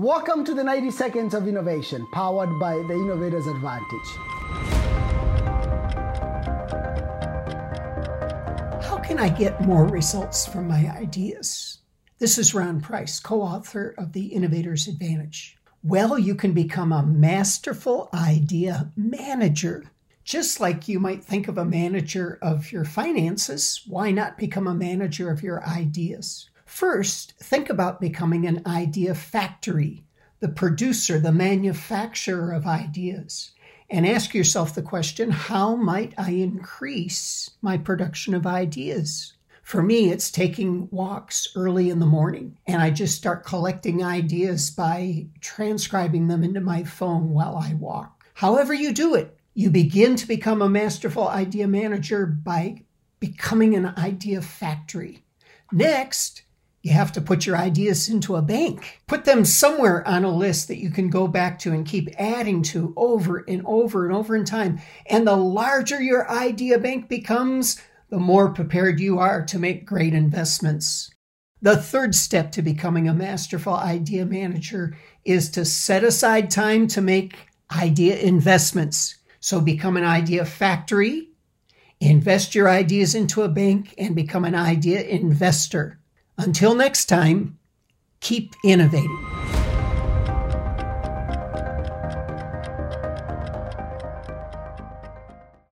Welcome to the 90 Seconds of Innovation, powered by the Innovator's Advantage. How can I get more results from my ideas? This is Ron Price, co author of The Innovator's Advantage. Well, you can become a masterful idea manager. Just like you might think of a manager of your finances, why not become a manager of your ideas? First, think about becoming an idea factory, the producer, the manufacturer of ideas, and ask yourself the question how might I increase my production of ideas? For me, it's taking walks early in the morning, and I just start collecting ideas by transcribing them into my phone while I walk. However, you do it, you begin to become a masterful idea manager by becoming an idea factory. Next, you have to put your ideas into a bank. Put them somewhere on a list that you can go back to and keep adding to over and over and over in time. And the larger your idea bank becomes, the more prepared you are to make great investments. The third step to becoming a masterful idea manager is to set aside time to make idea investments. So become an idea factory, invest your ideas into a bank, and become an idea investor. Until next time, keep innovating.